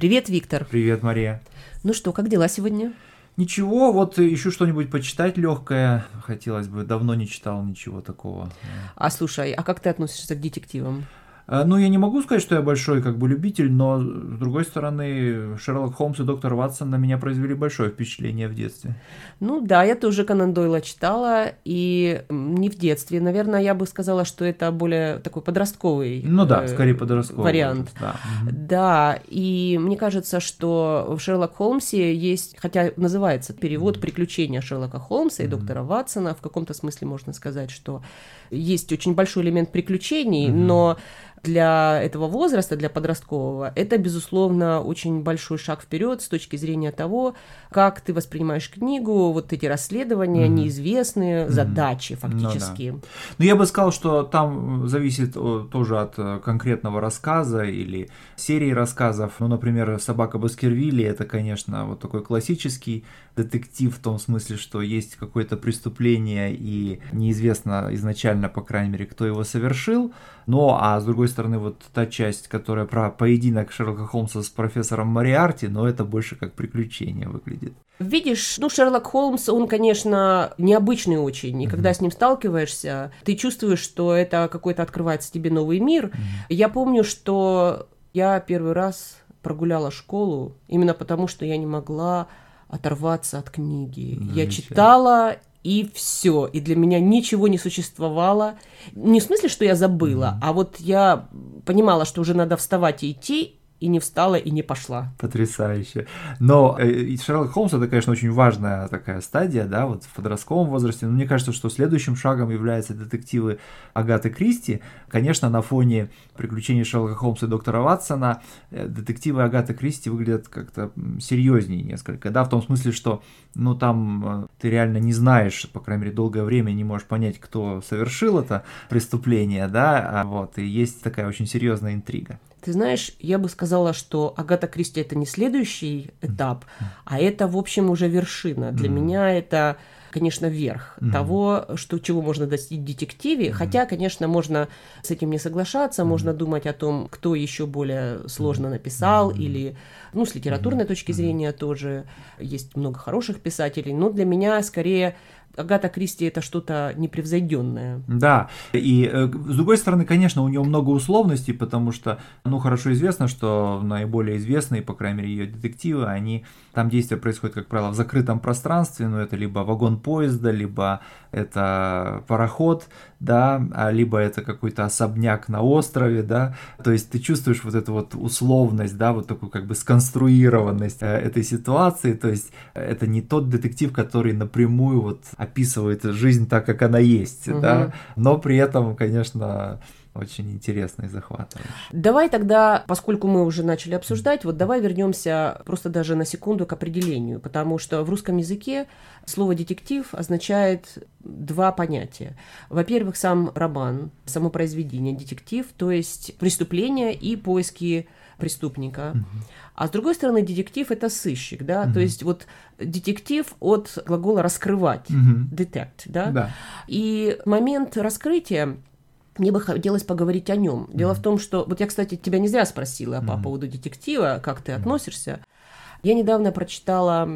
Привет, Виктор. Привет, Мария. Ну что, как дела сегодня? Ничего, вот ищу что-нибудь почитать легкое. Хотелось бы, давно не читал ничего такого. А слушай, а как ты относишься к детективам? А, ну, я не могу сказать, что я большой как бы любитель, но, с другой стороны, Шерлок Холмс и доктор Ватсон на меня произвели большое впечатление в детстве. Ну да, я тоже Конан Дойла читала, и не в детстве. Наверное, я бы сказала, что это более такой подростковый Ну да, э, скорее подростковый вариант. Да. да, и мне кажется, что в Шерлок Холмсе есть, хотя называется перевод «Приключения Шерлока Холмса и доктора Ватсона», в каком-то смысле можно сказать, что есть очень большой элемент приключений, mm-hmm. но для этого возраста, для подросткового, это, безусловно, очень большой шаг вперед с точки зрения того, как ты воспринимаешь книгу, вот эти расследования, mm-hmm. неизвестные mm-hmm. задачи фактически. Ну, да. ну, я бы сказал, что там зависит тоже от э, конкретного рассказа или серии рассказов. Ну, например, «Собака Баскервилли» — это, конечно, вот такой классический детектив в том смысле, что есть какое-то преступление и неизвестно изначально, по крайней мере, кто его совершил. Но, а с другой стороны, вот та часть, которая про поединок Шерлока Холмса с профессором Мариарти, но это больше как приключение выглядит. Видишь, ну, Шерлок Холмс, он, конечно, необычный очень, и mm-hmm. когда с ним сталкиваешься, ты чувствуешь, что это какой-то открывается тебе новый мир. Mm-hmm. Я помню, что я первый раз прогуляла школу именно потому, что я не могла оторваться от книги. Я читала и все. И для меня ничего не существовало. Не в смысле, что я забыла, mm-hmm. а вот я понимала, что уже надо вставать и идти, и не встала, и не пошла. Потрясающе. Но э, Шерлок Холмс это, конечно, очень важная такая стадия, да, вот в подростковом возрасте. Но мне кажется, что следующим шагом являются детективы Агаты Кристи. Конечно, на фоне приключений Шерлока Холмса и доктора Ватсона э, детективы Агаты Кристи выглядят как-то серьезнее несколько, да, в том смысле, что, ну, там э, ты реально не знаешь, по крайней мере, долгое время не можешь понять, кто совершил это преступление, да, а вот, и есть такая очень серьезная интрига. Ты знаешь, я бы сказала, что Агата Кристи это не следующий этап, а это, в общем, уже вершина. Для mm-hmm. меня это конечно, верх mm-hmm. того, что, чего можно достичь в детективе. Mm-hmm. Хотя, конечно, можно с этим не соглашаться, mm-hmm. можно думать о том, кто еще более сложно написал, mm-hmm. или, ну, с литературной mm-hmm. точки зрения тоже есть много хороших писателей. Но для меня скорее Агата Кристи это что-то непревзойденное. Да, и э, с другой стороны, конечно, у нее много условностей, потому что, ну, хорошо известно, что наиболее известные, по крайней мере, ее детективы, они, там действия происходят, как правило, в закрытом пространстве, ну, это либо вагон поезда, либо это пароход, да, а либо это какой-то особняк на острове, да, то есть ты чувствуешь вот эту вот условность, да, вот такую как бы сконструированность э, этой ситуации, то есть это не тот детектив, который напрямую вот описывает жизнь так, как она есть, угу. да, но при этом, конечно, очень интересно и захватывающе. Давай тогда, поскольку мы уже начали обсуждать, вот давай вернемся просто даже на секунду к определению, потому что в русском языке слово детектив означает два понятия. Во-первых, сам роман, само произведение детектив, то есть преступление и поиски преступника. А с другой стороны, детектив это сыщик, да, угу. то есть вот детектив от глагола раскрывать, угу. detect, да. да. И момент раскрытия мне бы хотелось поговорить о нем. Дело mm-hmm. в том, что вот я, кстати, тебя не зря спросила mm-hmm. по поводу детектива, как ты mm-hmm. относишься. Я недавно прочитала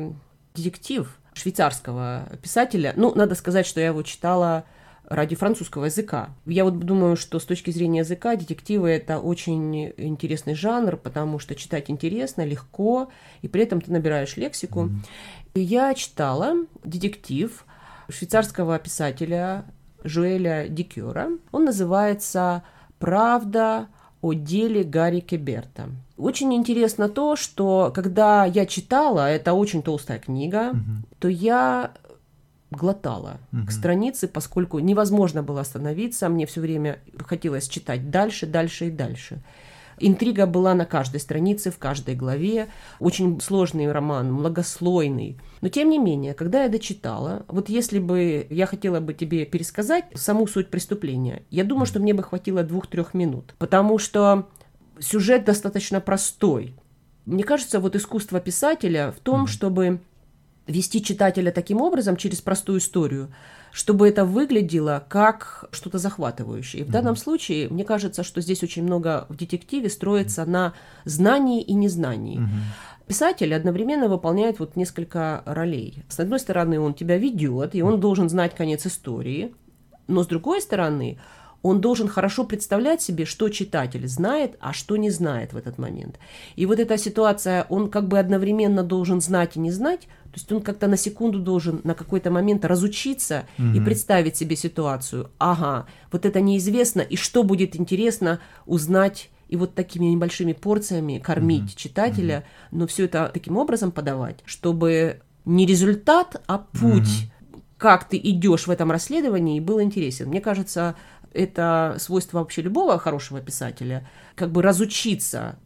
детектив швейцарского писателя. Ну, надо сказать, что я его читала ради французского языка. Я вот думаю, что с точки зрения языка детективы это очень интересный жанр, потому что читать интересно, легко, и при этом ты набираешь лексику. Mm-hmm. я читала детектив швейцарского писателя Жуэля Дикера. Он называется «Правда о деле Гарри Кеберта». Очень интересно то, что когда я читала, это очень толстая книга, угу. то я глотала угу. к странице, поскольку невозможно было остановиться, мне все время хотелось читать дальше, дальше и дальше. Интрига была на каждой странице, в каждой главе. Очень сложный роман, многослойный. Но тем не менее, когда я дочитала, вот если бы я хотела бы тебе пересказать саму суть преступления, я думаю, что мне бы хватило двух-трех минут. Потому что сюжет достаточно простой. Мне кажется, вот искусство писателя в том, чтобы вести читателя таким образом через простую историю, чтобы это выглядело как что-то захватывающее. И в данном случае, мне кажется, что здесь очень много в детективе строится на знании и незнании. Писатель одновременно выполняет вот несколько ролей. С одной стороны, он тебя ведет, и он должен знать конец истории, но с другой стороны, он должен хорошо представлять себе, что читатель знает, а что не знает в этот момент. И вот эта ситуация, он как бы одновременно должен знать и не знать, то есть он как-то на секунду должен на какой-то момент разучиться mm-hmm. и представить себе ситуацию. Ага, вот это неизвестно, и что будет интересно узнать и вот такими небольшими порциями кормить mm-hmm. читателя, mm-hmm. но все это таким образом подавать, чтобы не результат, а путь, mm-hmm. как ты идешь в этом расследовании, был интересен. Мне кажется, это свойство вообще любого хорошего писателя, как бы разучиться,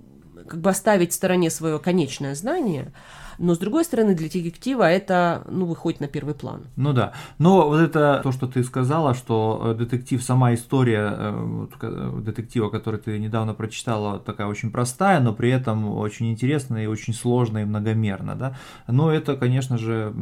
как бы оставить в стороне свое конечное знание, но с другой стороны для детектива это ну выходит на первый план. Ну да, но вот это то, что ты сказала, что э, детектив сама история э, э, детектива, который ты недавно прочитала, такая очень простая, но при этом очень интересная и очень сложная и многомерна, да. Но это, конечно же,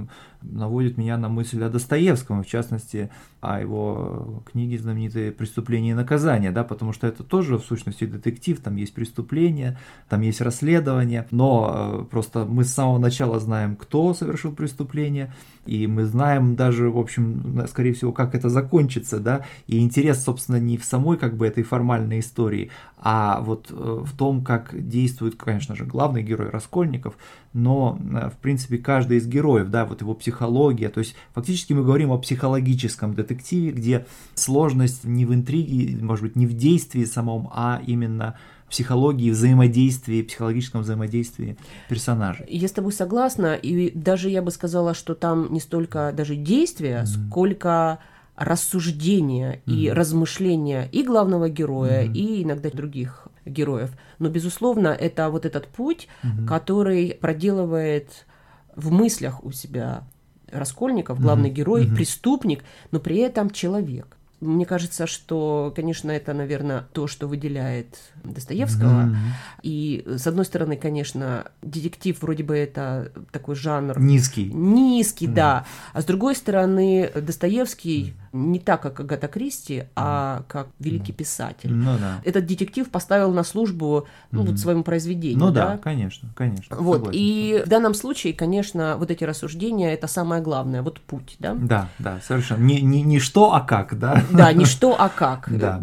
наводит меня на мысль о Достоевском, в частности, о его книге знаменитой «Преступление и наказание», да, потому что это тоже, в сущности, детектив, там есть преступление, там есть расследование, но просто мы с самого начала знаем, кто совершил преступление, и мы знаем даже, в общем, скорее всего, как это закончится, да, и интерес, собственно, не в самой как бы этой формальной истории, а вот э, в том, как действует, конечно же, главный герой Раскольников, но, э, в принципе, каждый из героев, да, вот его психология, то есть фактически мы говорим о психологическом детективе, где сложность не в интриге, может быть, не в действии самом, а именно психологии, взаимодействии, психологическом взаимодействии персонажей. Я с тобой согласна, и даже я бы сказала, что там не столько даже действия, mm-hmm. сколько рассуждения mm-hmm. и размышления и главного героя, mm-hmm. и иногда других героев. Но, безусловно, это вот этот путь, mm-hmm. который проделывает в мыслях у себя Раскольников, главный mm-hmm. герой, mm-hmm. преступник, но при этом человек. Мне кажется, что, конечно, это, наверное, то, что выделяет Достоевского. Mm-hmm. И, с одной стороны, конечно, детектив вроде бы это такой жанр... Низкий. Низкий, mm-hmm. да. А с другой стороны, Достоевский... Mm-hmm не так, как Агата Кристи, а как великий писатель. Ну, да. Этот детектив поставил на службу ну, вот своему произведению. Ну да, да конечно, конечно. Вот, согласен. и в данном случае, конечно, вот эти рассуждения это самое главное, вот путь, да? Да, да, совершенно. Не, не, не что, а как, да? Да, не что, а как. Да.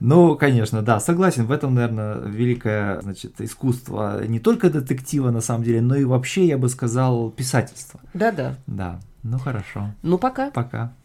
Ну, конечно, да, согласен. В этом, наверное, великое значит, искусство не только детектива, на самом деле, но и вообще, я бы сказал, писательства. Да-да. Да. Ну хорошо. Ну пока. Пока.